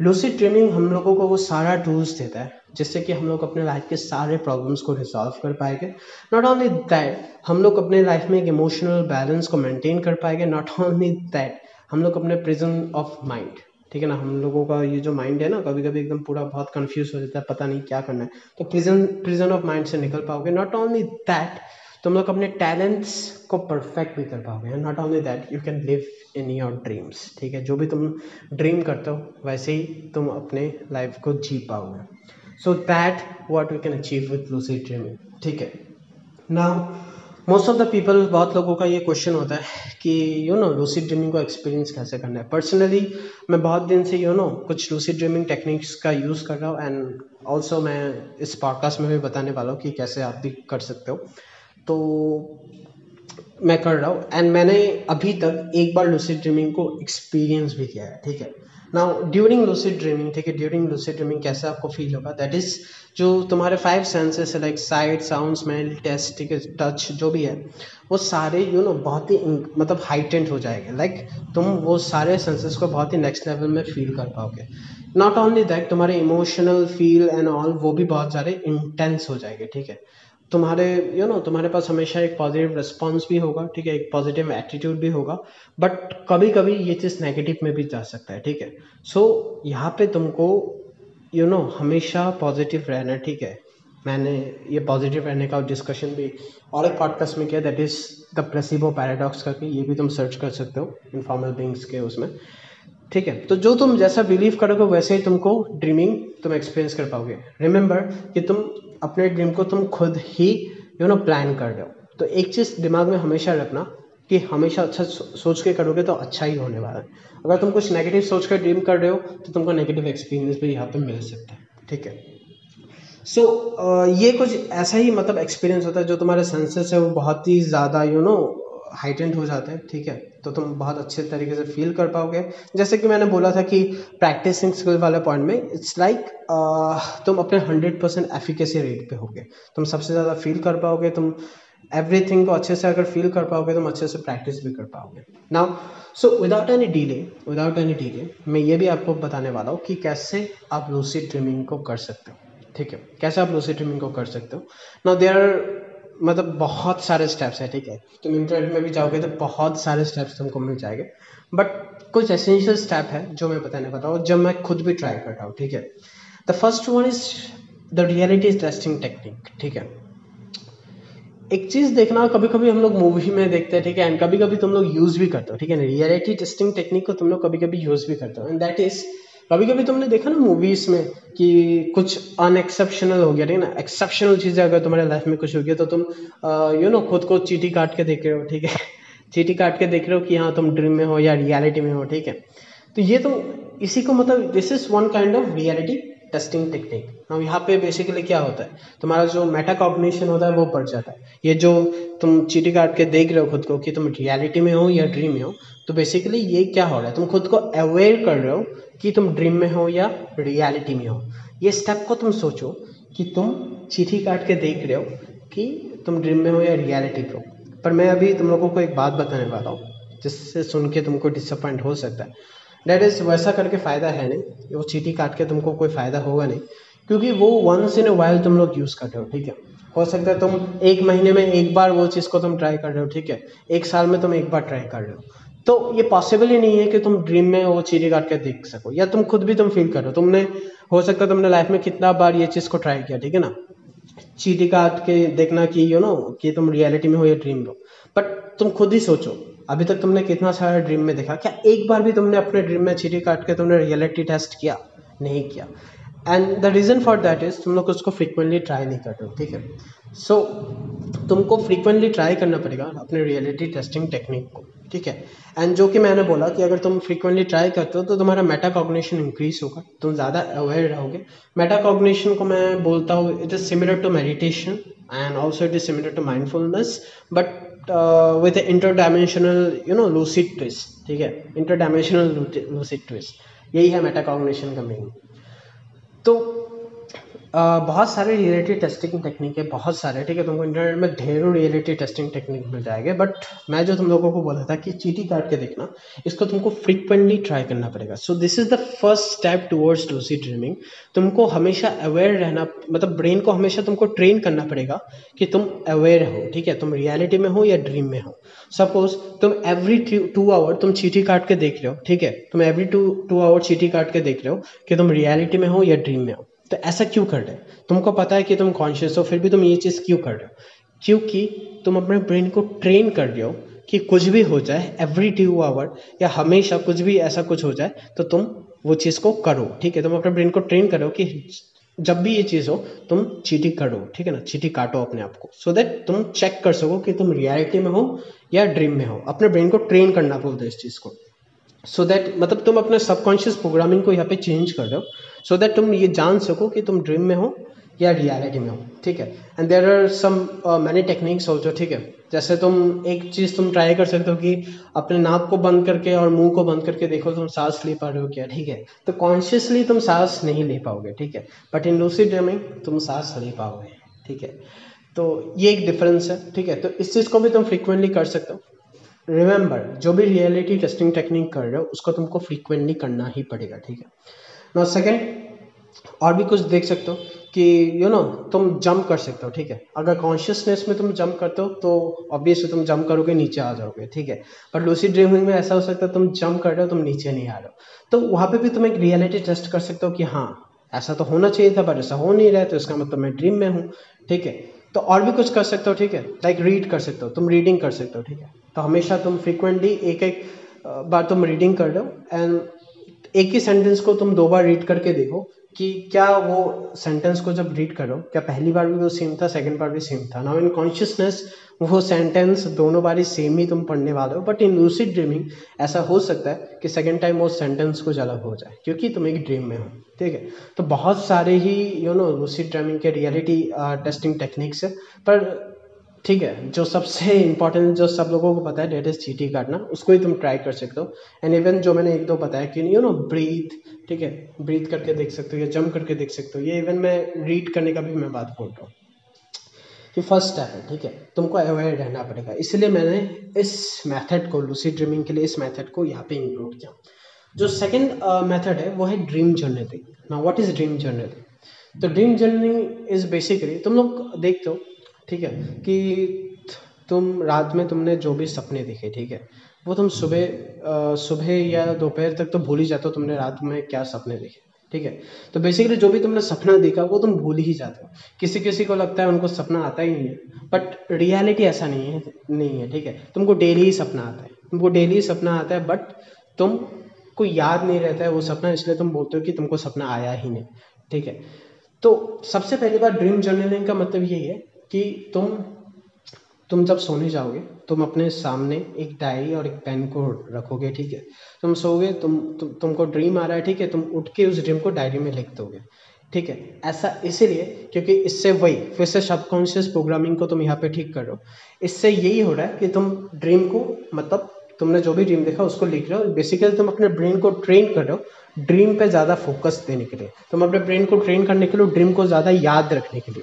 लूसिड ड्रीमिंग हम लोगों को वो सारा टूल्स देता है, जिससे कि हम लोग अपने लाइफ के सारे प्रॉब्लम्स को रिजॉल्व कर पाएँगे। नॉट ओनली दैट हम लोग अपने लाइफ में एक इमोशनल बैलेंस को मेंटेन कर पाएँगे। नॉट ओनली दैट हम लोग अपने प्रिजन ऑफ़ माइंड ठीक है ना? हम लोगों का ये जो माइंड है ना कभी कभी एकदम पूरा बहुत कंफ्यूज हो जाता है, पता नहीं क्या करना है। तो प्रिजन प्रिजन ऑफ़ माइंड से निकल पाओगे। नॉट ओनली दैट तुम लोग अपने टैलेंट्स को परफेक्ट भी कर पाओगे। Not only that you can live in your dreams ठीक है? जो भी तुम ड्रीम करते हो, वैसे ही तुम अपने लाइफ को जी पाओगे। So that what we can achieve with lucid dreaming ठीक है? Now most of the people बहुत लोगों का ये क्वेश्चन होता है कि यू नो लूसी ड्रीमिंग को एक्सपीरियंस कैसे करना है? पर्सनली मैं बहुत दिन से यू नो कुछ लूसी ड्रीमिंग टेक्निक्स का यूज़ कर रहा हूँ एंड ऑल्सो मैं इस पॉडकास्ट में भी बताने वाला हूँ कि कैसे आप भी कर सकते हो। तो मैं कर रहा हूँ। एंड मैंने अभी तक एक बार लूसिड ड्रीमिंग को एक्सपीरियंस भी किया है ठीक है? नाउ ड्यूरिंग लूसिड ड्रीमिंग ठीक है? ड्यूरिंग लूसिड ड्रीमिंग कैसे आपको फील होगा? दैट इज़ जो तुम्हारे फाइव सेंसेस है like sight sound smell taste ठीक है? टच जो भी है वो सारे यू you नो know, बहुत ही मतलब हाइटेंड हो जाएँगे। लाइक like, तुम वो सारे सेंसेस को बहुत ही नेक्स्ट लेवल में फील कर पाओगे। नॉट ओनली दैट तुम्हारे इमोशनल फील एंड ऑल वो भी बहुत सारे इंटेंस हो जाएँगे ठीक है? तुम्हारे यू नो तुम्हारे पास हमेशा एक पॉजिटिव रिस्पॉन्स भी होगा ठीक है? एक पॉजिटिव एटीट्यूड भी होगा बट कभी कभी ये चीज़ नेगेटिव में भी जा सकता है ठीक है? सो so, यहाँ पे तुमको यू you नो know, हमेशा पॉजिटिव रहना ठीक है? मैंने ये पॉजिटिव रहने का डिस्कशन भी और एक पॉडकास्ट में किया that is the placebo paradox करके ये भी तुम सर्च कर सकते हो इनफॉर्मल बींग्स के उसमें ठीक है? तो जो तुम जैसा बिलीव करोगे वैसे ही तुमको ड्रीमिंग तुम एक्सपीरियंस कर पाओगे। रिमेंबर कि तुम अपने ड्रीम को तुम खुद ही यू नो प्लान कर रहे हो। तो एक चीज़ दिमाग में हमेशा रखना कि हमेशा अच्छा सोच के करोगे तो अच्छा ही होने वाला है। अगर तुम कुछ नेगेटिव सोच कर ड्रीम कर रहे हो तो तुमको नेगेटिव एक्सपीरियंस भी यहाँ पे मिल सकता है, ठीक है? सो ये कुछ ऐसा ही मतलब एक्सपीरियंस होता है जो तुम्हारे सेंसेस है वो बहुत ही ज़्यादा यू नो हाइटेंड हो जाते हैं ठीक है? तो तुम बहुत अच्छे तरीके से फील कर पाओगे। जैसे कि मैंने बोला था कि प्रैक्टिसिंग स्किल वाले पॉइंट में इट्स लाइक like, तुम अपने हंड्रेड परसेंट एफिकेसी रेट पे होगे। तुम सबसे ज़्यादा फील कर पाओगे तुम एवरीथिंग को अच्छे से अगर फील कर पाओगे तुम अच्छे से प्रैक्टिस भी कर पाओगे। Now so without any delay without any delay मैं ये भी आपको बताने वाला हूँ कि कैसे आप लूसी ड्रीमिंग को कर सकते हो ठीक है? कैसे आप लूसी ड्रीमिंग को कर सकते हो? नाउ देर मतलब बहुत सारे स्टेप्स है, ठीक है? तुम इंटरनेट में भी जाओगे तो बहुत सारे स्टेप्स तुमको मिल जाएँगे। बट कुछ एसेंशियल स्टेप है जो मैं बताने वाला हूँ, जब मैं खुद भी ट्राई कर रहा हूँ, ठीक है? The first one is the reality testing technique ठीक है? एक चीज़ देखना कभी कभी हम लोग मूवी में देखते हैं, ठीक है? एंड कभी कभी तुम लोग यूज़ भी करते हो, ठीक है? रियलिटी टेस्टिंग टेक्निक को तुम लोग कभी कभी यूज़ भी करते हो। एंड दैट इज़ कभी कभी तुमने देखा ना मूवीज़ में कि कुछ अनएक्सेप्शनल हो गया, ठीक है ना? एक्सेप्शनल चीज़ें अगर तुम्हारे लाइफ में कुछ हो गया तो तुम यू नो खुद को चीटी काट के देख रहे हो, ठीक है? चीटी काट के देख रहे हो कि हाँ तुम ड्रीम में हो या रियलिटी में हो, ठीक है? तो ये तो इसी को मतलब this is one kind of reality testing technique अब यहाँ पे बेसिकली क्या होता है? तुम्हारा जो मेटा कॉग्निशन होता है, वो बढ़ जाता है। ये जो तुम चीटी काट के देख रहे हो खुद को कि तुम रियलिटी में हो या ड्रीम में हो तो बेसिकली ये क्या हो रहा है? तुम खुद को अवेयर कर रहे हो कि तुम ड्रीम में हो या रियलिटी में हो। ये स्टेप को तुम सोचो कि तुम चिट्ठी काट के देख रहे हो कि तुम ड्रीम में हो या रियलिटी में हो। पर मैं अभी तुम लोगों को एक बात बताने वाला हूँ, जिससे सुन के तुमको डिसअपॉइंट हो सकता है। डेट इज़ वैसा करके फ़ायदा है नहीं। वो चीटी काट के तुमको कोई फ़ायदा होगा नहीं। क्योंकि वो वंस इन ए वाइल तुम लोग यूज़ कर रहे हो, ठीक है? हो सकता है तुम एक महीने में एक बार वो चीज़ को तुम ट्राई कर रहे हो, ठीक है? एक साल में तुम एक बार ट्राई कर रहे हो। तो ये पॉसिबल ही नहीं है कि तुम ड्रीम में वो चीटी काट के देख सको। या तुम खुद भी तुम फील करो तुमने, हो सकता है तुमने लाइफ में कितना बार ये चीज़ को ट्राई किया, ठीक है ना? चीटी काट के देखना कि यू नो कि तुम रियलिटी में हो या ड्रीम में हो। बट तुम खुद ही सोचो। अभी तक तुमने कितना सारा ड्रीम में देखा? क्या एक बार भी तुमने अपने ड्रीम में चीटी काट के तुमने रियलिटी टेस्ट किया? नहीं किया। And the reason for that is तुम लोग उसको फ्रिक्वेंटली ट्राई नहीं करते हो ठीक है? सो so, तुमको फ्रिक्वेंटली ट्राई करना पड़ेगा अपने रियलिटी टेस्टिंग टेक्निक को ठीक है? एंड जो कि मैंने बोला कि अगर तुम फ्रिक्वेंटली ट्राई करते हो तो तुम्हारा मेटा कॉग्निशन इंक्रीज होगा। तुम ज़्यादा अवेयर रहोगे। मेटा कॉग्निशन को मैं बोलता हूँ it is similar to meditation and also it is similar to mindfulness but with inter dimensional you know lucid twist ठीक है? इंटर डायमेंशनल लूसिड ट्विस्ट यही है मेटाकॉग्निशन का मीनिंग तो बहुत सारे रियलिटी टेस्टिंग टेक्निक है, बहुत सारे, ठीक है? तुमको इंटरनेट में ढेरों रियलिटी टेस्टिंग टेक्निक मिल जाएँगे बट मैं जो तुम लोगों को बोला था कि चीटी काट के देखना, इसको तुमको फ्रिक्वेंटली ट्राई करना पड़ेगा। So this is the first step towards lucid dreaming तुमको हमेशा अवेयर रहना मतलब ब्रेन को हमेशा तुमको ट्रेन करना पड़ेगा कि तुम अवेयर हो, ठीक है? तुम रियलिटी में हो या ड्रीम में हो। सपोज़ तुम एवरी टू आवर तुम चीटी काट के देख रहे हो, ठीक है? तुम एवरी टू टू आवर चीटी काट के देख रहे हो कि तुम रियलिटी में हो या ड्रीम में हो। तो ऐसा क्यों कर रहे हो? तुमको पता है कि तुम कॉन्शियस हो, फिर भी तुम ये चीज़ क्यों कर रहे हो? क्योंकि तुम अपने ब्रेन को ट्रेन कर रहे हो कि कुछ भी हो जाए एवरी टू आवर या हमेशा कुछ भी ऐसा कुछ हो जाए तो तुम वो चीज़ को करो, ठीक है? तुम अपने ब्रेन को ट्रेन करो कि जब भी ये चीज़ हो, तुम चीटी करो, ठीक है ना? चीटी काटो अपने आप को सो so दैट तुम चेक कर सको कि तुम रियलिटी में हो या ड्रीम में हो। अपने ब्रेन को ट्रेन करना बोलते इस चीज़ को। सो so दैट मतलब तुम अपने सबकॉन्शियस प्रोग्रामिंग को यहाँ पे चेंज कर रहे हो सो दैट तुम ये जान सको कि तुम ड्रीम में हो या रियलिटी में हो, ठीक है? And there are some many techniques also ठीक है? जैसे तुम एक चीज़ तुम ट्राई कर सकते हो कि अपने नाक को बंद करके और मुँह को बंद करके देखो, तुम सांस ले पा रहे हो क्या, ठीक है? तो कॉन्शियसली तुम सांस नहीं ले पाओगे, ठीक है? बट इन लूसी ड्रीमिंग तुम सांस ले पाओगे, ठीक है? तो ये एक डिफरेंस है, ठीक है? तो इस चीज़ को भी तुम फ्रिक्वेंटली कर सकते हो। रिमेंबर जो भी रियलिटी टेस्टिंग टेक्निक कर रहे हो, उसको तुमको फ्रीक्वेंटली करना ही पड़ेगा, ठीक है? ना सेकेंड और भी कुछ देख सकते हो कि यू you नो know, तुम जंप कर सकते हो ठीक है? अगर कॉन्शियसनेस में तुम जंप करते हो तो ऑब्वियसली तुम जंप करोगे नीचे आ जाओगे ठीक है? पर लूसी ड्रीमिंग में ऐसा हो सकता है तुम जंप कर रहे हो तुम नीचे नहीं आ रहे हो। तो वहाँ पे भी तुम एक रियलिटी टेस्ट कर सकते हो कि हाँ ऐसा तो होना चाहिए था पर ऐसा हो नहीं रहा है तो इसका मतलब मैं ड्रीम में हूँ ठीक है? तो और भी कुछ कर सकते हो ठीक है? लाइक रीड कर सकते हो तुम रीडिंग कर सकते हो ठीक है? तो हमेशा तुम फ्रिक्वेंटली एक एक बार तुम रीडिंग कर रहे हो एंड एक ही सेंटेंस को तुम दो बार रीड करके देखो कि क्या वो सेंटेंस को जब रीड करो, क्या पहली बार भी वो सेम था सेकंड बार भी सेम था? नाउ इन कॉन्शियसनेस वो सेंटेंस दोनों बार ही सेम ही तुम पढ़ने वाले हो बट इन लूसिड ड्रीमिंग ऐसा हो सकता है कि सेकंड टाइम वो सेंटेंस कुछ अलग हो जाए, क्योंकि तुम एक ड्रीम में हो, ठीक है? तो बहुत सारे ही यू नो लूसिड ड्रीमिंग के रियलिटी टेस्टिंग टेक्निक्स है, पर ठीक है, जो सबसे इंपॉर्टेंट जो सब लोगों को पता है डेट इज़ चीटी काटना, उसको ही तुम ट्राई कर सकते हो। एंड इवन जो मैंने एक दो बताया कि यू नो ब्रीथ ठीक है ब्रीथ करके देख सकते हो या जंप करके देख सकते हो, ये इवन मैं रीड करने का भी मैं बात बोल रहा हूँ। कि फ़र्स्ट स्टेप है, ठीक है, तुमको अवेयर रहना पड़ेगा। इसलिए मैंने इस मेथड को लूसी ड्रीमिंग के लिए इस मेथड को यहाँ पे इंक्लूड किया। जो सेकेंड मेथड है, वो है ड्रीम जर्नलिंग ना व्हाट इज़ ड्रीम जर्नलिंग तो ड्रीम जर्नलिंग इज़ बेसिकली तुम लोग देखते हो ठीक है? कि तुम रात में तुमने जो भी सपने देखे, ठीक है? वो तुम सुबह सुबह या दोपहर तक तो भूल ही जाते हो तुमने रात में क्या सपने देखे, ठीक है? तो बेसिकली जो भी तुमने सपना देखा, वो तुम भूल ही जाते हो। किसी किसी को लगता है उनको सपना आता ही नहीं है बट रियलिटी ऐसा नहीं है नहीं है, ठीक है? तुमको डेली ही सपना आता है। तुमको डेली ही सपना आता है बट तुम को याद नहीं रहता है वो सपना, इसलिए तुम बोलते हो कि तुमको सपना आया ही नहीं, ठीक है? तो सबसे पहली बार ड्रीम जर्नलिंग का मतलब यही है कि तुम तुम जब सोने जाओगे तुम अपने सामने एक डायरी और एक पेन को रखोगे ठीक है? तुम सोओगे तुम, तुम तुमको ड्रीम आ रहा है ठीक है? तुम उठ के उस ड्रीम को डायरी में लिख दोगे ठीक है? ऐसा इसीलिए क्योंकि इससे वही फिर से सबकॉन्शियस प्रोग्रामिंग को तुम यहाँ पे ठीक कर रहे हो। इससे यही हो रहा है कि तुम ड्रीम को मतलब तुमने जो भी ड्रीम देखा उसको लिख रहे हो। बेसिकली तुम अपने ब्रेन को ट्रेन कर रहे हो ड्रीम पे ज़्यादा फोकस देने के लिए। तुम अपने ब्रेन को ट्रेन करने के लिए ड्रीम को ज़्यादा याद रखने के लिए।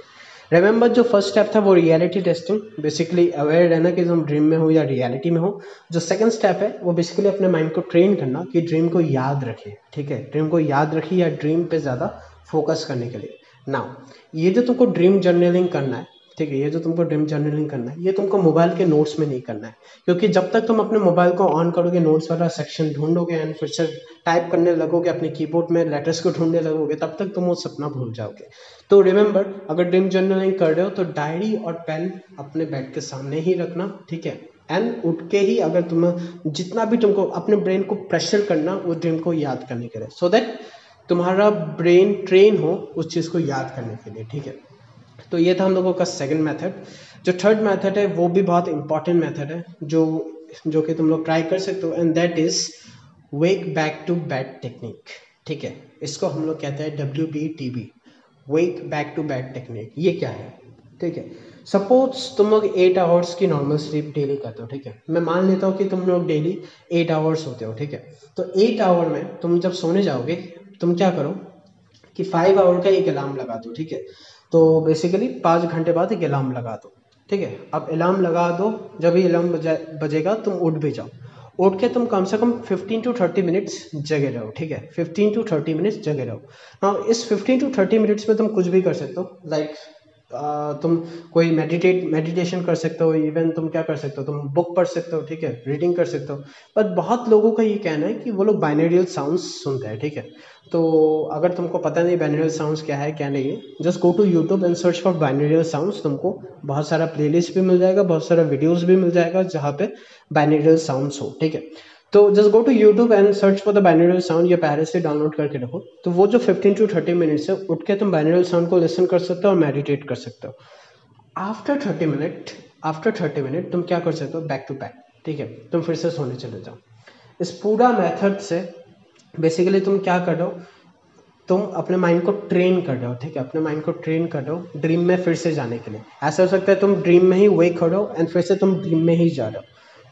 रिमेंबर जो फ़र्स्ट स्टेप था वो रियलिटी टेस्टिंग बेसिकली अवेयर रहना कि तुम ड्रीम में हो या रियलिटी में हो। जो सेकंड स्टेप है, वो बेसिकली अपने माइंड को ट्रेन करना कि ड्रीम को याद रखे, ठीक है? ड्रीम को याद रखे या ड्रीम पे ज़्यादा फोकस करने के लिए। नाउ ये जो तुमको ड्रीम जर्नलिंग करना है ठीक है, ये जो तुमको ड्रीम जर्नलिंग करना है, ये तुमको मोबाइल के नोट्स में नहीं करना है। क्योंकि जब तक तुम अपने मोबाइल को ऑन करोगे नोट्स वाला सेक्शन ढूंढोगे एंड फिर से टाइप करने लगोगे, अपने कीबोर्ड में लेटर्स को ढूँढने लगोगे, तब तक तुम वो सपना भूल जाओगे। तो रिमेंबर अगर ड्रीम जर्नलिंग कर रहे हो तो डायरी और पेन अपने बेड के सामने ही रखना, ठीक है? एंड उठ के ही अगर तुम जितना भी तुमको अपने ब्रेन को प्रेशर करना, वो ड्रीम को याद करने के लिए। सो so दैट तुम्हारा ब्रेन ट्रेन हो उस चीज़ को याद करने के लिए, ठीक है? तो ये था हम लोगों का सेकंड मेथड जो थर्ड मेथड है, वो भी बहुत इंपॉर्टेंट मेथड है, जो जो कि तुम लोग ट्राई कर सकते हो and that is wake back to bed technique ठीक है? इसको हम लोग कहते हैं W B T B wake back to bed technique ये क्या है? ठीक है? सपोज़ तुम लोग एट आवर्स की नॉर्मल स्लीप डेली करते हो, ठीक है? मैं मान लेता हूँ कि तुम लोग डेली एट आवर्स होते हो, ठीक है? तो एट आवर में तुम जब सोने जाओगे, तुम क्या करो कि फाइव आवर का एक अलार्म लगा दो, ठीक है? तो बेसिकली पाँच घंटे बाद एक अलार्म लगा दो, ठीक है? अब अलार्म लगा दो, जब भी अलार्म बजेगा, तुम उठ भी जाओ। उठ के तुम कम से कम 15 टू 30 मिनट्स जगे रहो, ठीक है? 15 टू 30 मिनट्स जगे रहो। ना इस 15 टू 30 मिनट्स में तुम कुछ भी कर सकते हो लाइक तुम कोई मेडिटेट मेडिटेशन कर सकते हो इवन तुम क्या कर सकते हो, तुम बुक पढ़ सकते हो, ठीक है? रीडिंग कर सकते हो। बट बहुत लोगों का ये कहना है कि वो लोग बाइनेरियल साउंड्स सुनते हैं, ठीक है? तो अगर तुमको पता नहीं बाइनेरियल साउंड्स क्या है, क्या नहीं है just go to YouTube and search for binaural sounds तुमको बहुत सारा प्लेलिस्ट भी मिल जाएगा, बहुत सारा वीडियोस भी मिल जाएगा, जहाँ पे बाइनरियल साउंड्स हो, ठीक है? तो just go to YouTube and search for the binaural sound या पहले से डाउनलोड करके रखो। तो वो जो 15 टू 30 मिनट्स है, उठ के तुम बाइनरियल साउंड को लिसन कर सकते हो और मेडिटेट कर सकते हो। आफ्टर 30 मिनट आफ्टर 30 मिनट तुम क्या कर सकते हो? बैक टू बैक ठीक है? तुम फिर से सोने चले जाओ। इस पूरा मेथड से बेसिकली तुम क्या कर रहे हो? तुम अपने माइंड को ट्रेन कर रहे हो, ठीक है? अपने माइंड को ट्रेन कर रहे हो ड्रीम में फिर से जाने के लिए। ऐसा हो सकता है तुम ड्रीम में ही रहे हो एंड फिर से तुम ड्रीम में ही जा रहे हो।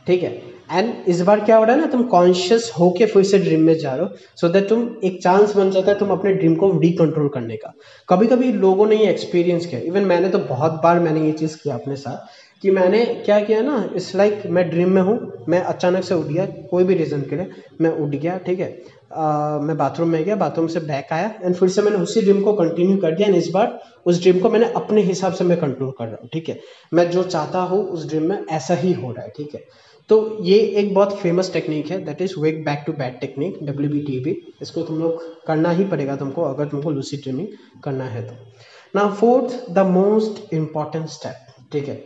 ठीक है? एंड इस बार क्या हो रहा है ना तुम कॉन्शियस होके फिर से ड्रीम में जा रहे हो सो दैट तुम एक चांस बन जाता है तुम अपने ड्रीम को रिकंट्रोल करने का। कभी कभी लोगों ने ये एक्सपीरियंस किया। इवन मैंने तो बहुत बार मैंने ये चीज़ किया अपने साथ कि मैंने क्या किया ना इट्स लाइक like, मैं ड्रीम में हूँ मैं अचानक से उठ गया कोई भी रीज़न के लिए मैं उठ गया ठीक है? आ, मैं बाथरूम में गया बाथरूम से बैक आया एंड फिर से मैंने उसी ड्रीम को कंटिन्यू कर दिया एंड इस बार उस ड्रीम को मैंने अपने हिसाब से मैं कंट्रोल कर रहा हूँ ठीक है? मैं जो चाहता हूँ उस ड्रीम में ऐसा ही हो रहा है ठीक है? तो ये एक बहुत फ़ेमस टेक्निक है that is wake back to bed technique W B T B इसको तुम लोग करना ही पड़ेगा तुमको अगर तुमको लूसी ड्रीमिंग करना है तो। ना fourth the most important step ठीक है?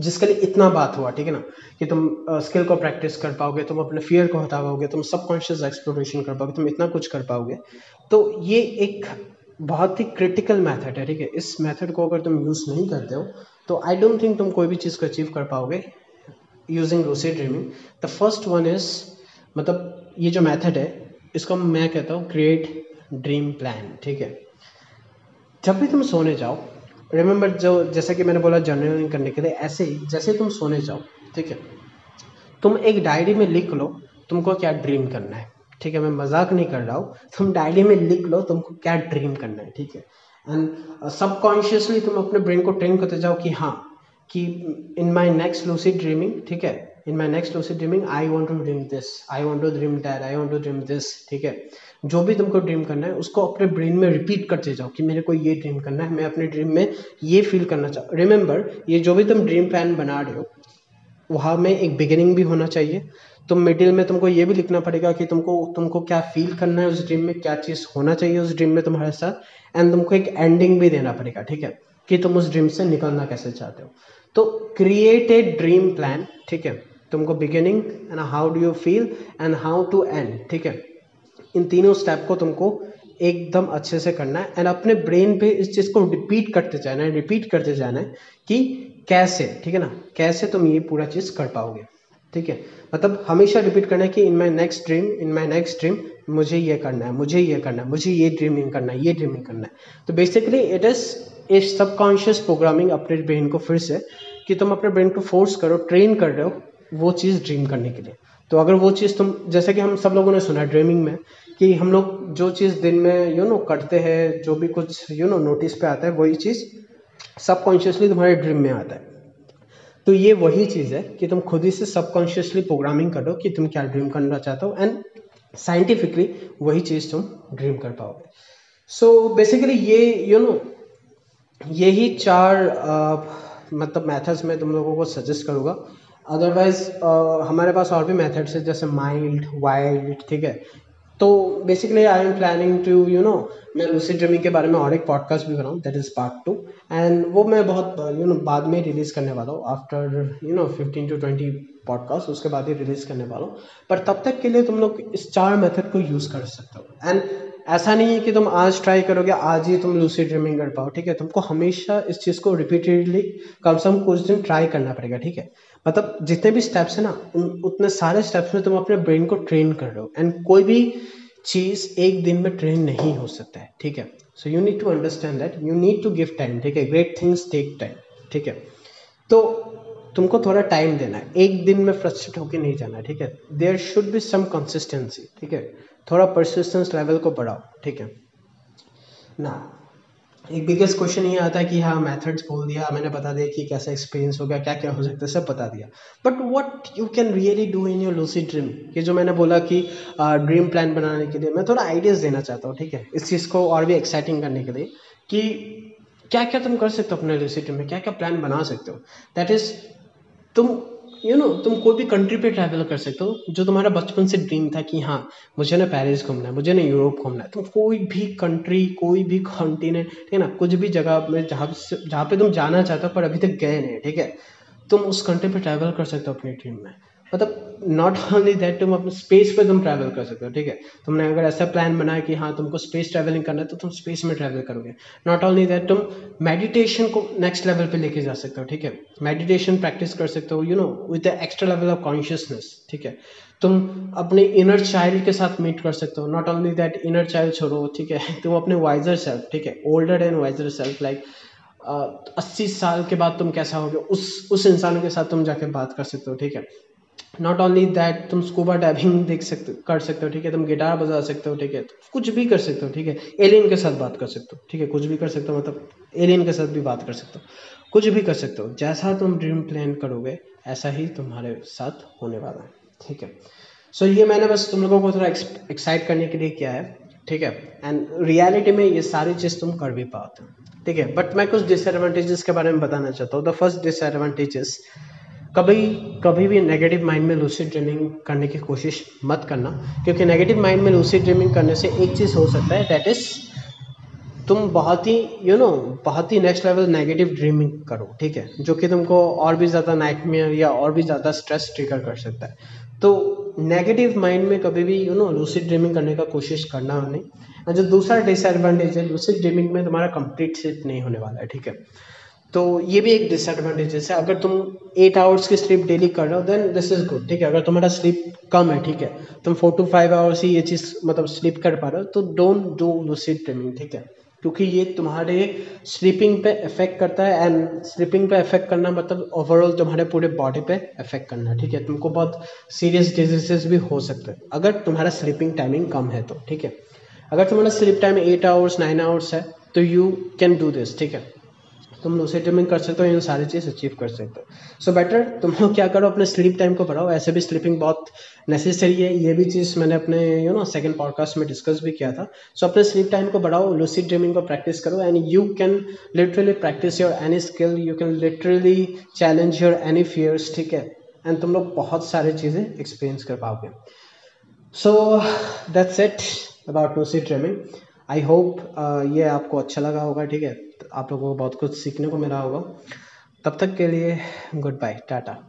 जिसके लिए इतना बात हुआ ठीक है ना? कि तुम स्किल uh, को प्रैक्टिस कर पाओगे तुम अपने फियर को हटा पाओगे तुम सबकॉन्शियस एक्सप्लोरेशन कर पाओगे तुम इतना कुछ कर पाओगे। तो ये एक बहुत ही क्रिटिकल मेथड है ठीक है? इस मेथड को अगर तुम यूज़ नहीं करते हो तो आई डोंट थिंक तुम कोई भी चीज़ को अचीव कर पाओगे। Using lucid dreaming the first one is मतलब ये जो मेथड है, इसको मैं कहता हूँ क्रिएट ड्रीम प्लान ठीक है? जब भी तुम सोने जाओ रिमेंबर जो, जैसा कि मैंने बोला जर्नलिंग करने के लिए, ऐसे ही, जैसे तुम सोने जाओ, ठीक है? तुम एक डायरी में लिख लो, तुमको क्या ड्रीम करना है, ठीक है? मैं मज़ाक नहीं कर रहा हूँ, तुम डायरी में लिख लो, तुमको क्या ड्रीम करना है, ठीक है? एंड सबकॉन्शियसली तुम अपने ब्रेन को ट्रेन करते जाओ कि हाँ कि in my next lucid dreaming ठीक है? In my next lucid dreaming I want to dream this I want to dream that I want to dream this ठीक है? जो भी तुमको ड्रीम करना है, उसको अपने ब्रेन में रिपीट करते जाओ कि मेरे को ये ड्रीम करना है, मैं अपने ड्रीम में ये फील करना चाहूँ रिमेंबर ये जो भी तुम ड्रीम प्लान बना रहे हो, वहाँ में एक बिगिनिंग भी होना चाहिए। तुम मिडिल में तुमको ये भी लिखना पड़ेगा कि तुमको तुमको क्या फील करना है उस ड्रीम में, क्या चीज़ होना चाहिए उस ड्रीम में तुम्हारे साथ एंड तुमको एक एंडिंग भी देना पड़ेगा, ठीक है? कि तुम उस ड्रीम से निकलना कैसे चाहते हो। तो क्रिएट ए ड्रीम प्लान ठीक है? तुमको beginning and how do you feel and how to end ठीक है? इन तीनों स्टेप को तुमको एकदम अच्छे से करना है एंड अपने ब्रेन पे इस चीज़ को रिपीट करते जाना है रिपीट करते जाना है कि कैसे, ठीक है ना? कैसे तुम ये पूरा चीज़ कर पाओगे, ठीक है? मतलब हमेशा रिपीट करना है कि in my next dream in my next dream मुझे ये करना है, मुझे ये करना है, मुझे ये ड्रीमिंग करना है, ये ड्रीमिंग करना है। तो basically it is a subconscious programming अपने ब्रेन को फिर से कि तुम अपने ब्रेन को फोर्स करो ट्रेन कर रहे हो वो चीज़ ड्रीम करने के लिए। तो अगर वो चीज़ तुम, जैसे कि हम सब लोगों ने सुना है ड्रीमिंग में, कि हम लोग जो चीज़ दिन में यू नो करते हैं, जो भी कुछ यू नो नोटिस पे आता है, वही चीज़ सबकॉन्शियसली तुम्हारे ड्रीम में आता है। तो ये वही चीज़ है कि तुम खुद ही से सबकॉन्शियसली प्रोग्रामिंग करो कि तुम क्या ड्रीम करना चाहते हो एंड साइंटिफिकली वही चीज़ तुम ड्रीम कर पाओगे। सो बेसिकली ये यू नो यही चार मतलब मेथड्स में तुम लोगों को सजेस्ट करूँगा। अदरवाइज़ हमारे पास और भी मेथड्स है, जैसे माइल्ड वाइल्ड ठीक है? तो basically I'm planning to you know मैं लूसिड ड्रीमिंग के बारे में और एक पॉडकास्ट भी बनाऊँ that is part two and वो मैं बहुत यू नो बाद में रिलीज़ करने वाला हूँ after you know fifteen to twenty podcast उसके बाद ही रिलीज़ करने वाला हूँ. पर तब तक के लिए तुम लोग इस चार मेथड को यूज़ कर सकते हो. एंड ऐसा नहीं है कि तुम आज ट्राई करोगे, आज ही तुम लूसी ड्रीमिंग कर पाओ, ठीक है? तुमको हमेशा इस चीज़ को रिपीटेडली कम से कम कुछ दिन ट्राई करना पड़ेगा, ठीक है? मतलब जितने भी स्टेप्स है ना, उन, उतने सारे स्टेप्स में तुम अपने ब्रेन को ट्रेन कर रहे हो एंड कोई भी चीज़ एक दिन में ट्रेन नहीं हो सकता है, ठीक है? So you need to understand that you need to give time ठीक है? ग्रेट थिंग्स टेक टाइम ठीक है? तो तुमको थोड़ा टाइम देना है, एक दिन में फ्रस्ट्रेट होकर नहीं जाना, ठीक है? There should be some consistency ठीक है? थोड़ा परसिस्टेंस लेवल को बढ़ाओ ठीक है? ना एक बिगेस्ट क्वेश्चन ये आता है कि हाँ मेथड्स बोल दिया मैंने बता दिया कि कैसा एक्सपीरियंस हो गया क्या क्या हो सकता है सब बता दिया। But what you can really do in your lucid dream ये जो मैंने बोला कि ड्रीम uh, प्लान बनाने के लिए मैं थोड़ा आइडियाज़ देना चाहता हूँ ठीक है? इस चीज़ को और भी एक्साइटिंग करने के लिए कि क्या क्या तुम कर सकते हो अपने लूसी ड्रीम में क्या क्या प्लान बना सकते हो। दैट इज़ तुम यू नो तुम कोई भी कंट्री पे ट्रैवल कर सकते हो, जो तुम्हारा बचपन से ड्रीम था कि हाँ मुझे ना पेरिस घूमना है, मुझे ना यूरोप घूमना है। तुम कोई भी कंट्री कोई भी कॉन्टिनेंट ठीक है ना, कुछ भी जगह में, जहाँ जहाँ पे तुम जाना चाहते हो, पर अभी तक गए नहीं, ठीक है? तुम उस कंट्री पे ट्रैवल कर सकते हो अपनी ड्रीम में। मतलब नॉट ओनली दैट तुम अपने स्पेस पे तुम ट्रैवल कर सकते हो, ठीक है? तुमने अगर ऐसा प्लान बनाया कि हाँ तुमको स्पेस ट्रैवलिंग करना है तो तुम स्पेस में ट्रैवल करोगे। नॉट ओनली दैट तुम मेडिटेशन को नेक्स्ट लेवल पे लेके जा सकते हो, ठीक है? मेडिटेशन प्रैक्टिस कर सकते हो you know with the extra level of consciousness ठीक है? तुम अपने इनर चाइल्ड के साथ मीट कर सकते हो। Not only that inner child छोड़ो, ठीक है? तुम अपने वाइजर सेल्फ ठीक है? Older and wiser self like अस्सी साल के बाद तुम कैसा होगे, उस उस इंसान के साथ तुम जाके बात कर सकते हो, ठीक है? नॉट ओनली दैट तुम स्कूबा डाइविंग देख सकते कर सकते हो ठीक है? तुम गिटार बजा सकते हो ठीक है? कुछ भी कर सकते हो ठीक है? एलियन के साथ बात कर सकते हो ठीक है? कुछ भी कर सकते हो मतलब एलियन के साथ भी बात कर सकते हो। कुछ भी कर सकते हो। जैसा तुम ड्रीम प्लान करोगे ऐसा ही तुम्हारे साथ होने वाला है ठीक है? सो so, ये मैंने बस तुम लोगों को थोड़ा एक्साइट करने के लिए किया है ठीक है? एंड रियलिटी में ये सारी चीज़ तुम कर भी पाते हो ठीक है? बट मैं कुछ डिसएडवांटेजेस के बारे में बताना चाहता हूँ। द फ़र्स्ट डिसएडवांटेजेस कभी कभी भी नेगेटिव माइंड में लूसिड ड्रीमिंग करने की कोशिश मत करना क्योंकि नेगेटिव माइंड में लूसिड ड्रीमिंग करने से एक चीज़ हो सकता है दैट इज़ तुम बहुत ही यू you नो know, बहुत ही नेक्स्ट लेवल नेगेटिव ड्रीमिंग करो ठीक है? जो कि तुमको और भी ज़्यादा नाइटमेयर या और भी ज़्यादा स्ट्रेस ट्रिगर कर सकता है। तो नेगेटिव माइंड में कभी भी यू नो लूसिड ड्रीमिंग करने का कोशिश करना नहीं। जो दूसरा डिसएडवांटेज है लूसिड ड्रीमिंग में तुम्हारा कंप्लीट स्लिप नहीं होने वाला है ठीक है? तो ये भी एक डिसएडवांटेज है। अगर तुम एट आवर्स की स्लीप डेली कर रहे हो देन दिस इज़ गुड ठीक है? अगर तुम्हारा स्लीप कम है, ठीक है? तुम फोर टू फाइव आवर्स ही ये चीज़ मतलब स्लीप कर पा रहे हो तो डोंट डू लूसिड ड्रीमिंग ठीक है? क्योंकि ये तुम्हारे स्लीपिंग पे इफ़ेक्ट करता है एंड स्लीपिंग पे इफ़ेक्ट करना मतलब ओवरऑल तुम्हारे पूरे बॉडी पे इफ़ेक्ट करना, ठीक है? तुमको बहुत सीरियस डिजीजेस भी हो सकते हैं, अगर तुम्हारा स्लीपिंग टाइमिंग कम है तो ठीक है? अगर तुम्हारा sleep time eight hours nine hours है तो यू कैन डू दिस ठीक है? तुम लूसिड ड्रीमिंग कर सकते हो इन सारी चीज़ अचीव कर सकते हो। सो बेटर तुम लोग क्या करो अपने स्लीप टाइम को बढ़ाओ। ऐसे भी स्लीपिंग बहुत नेसेसरी है। ये भी चीज़ मैंने अपने यू नो सेकंड पॉडकास्ट में डिस्कस भी किया था। सो so, अपने स्लीप टाइम को बढ़ाओ लूसिड ड्रीमिंग को प्रैक्टिस करो। And you can literally practice your any skill you can literally challenge your any fears ठीक है? एंड तुम लोग बहुत सारी चीज़ें एक्सपीरियंस कर पाओगे। So that's it about lucid dreaming I hope ये आपको अच्छा लगा होगा ठीक है? आप लोगों को बहुत कुछ सीखने को मिला होगा। तब तक के लिए गुड बाय टाटा।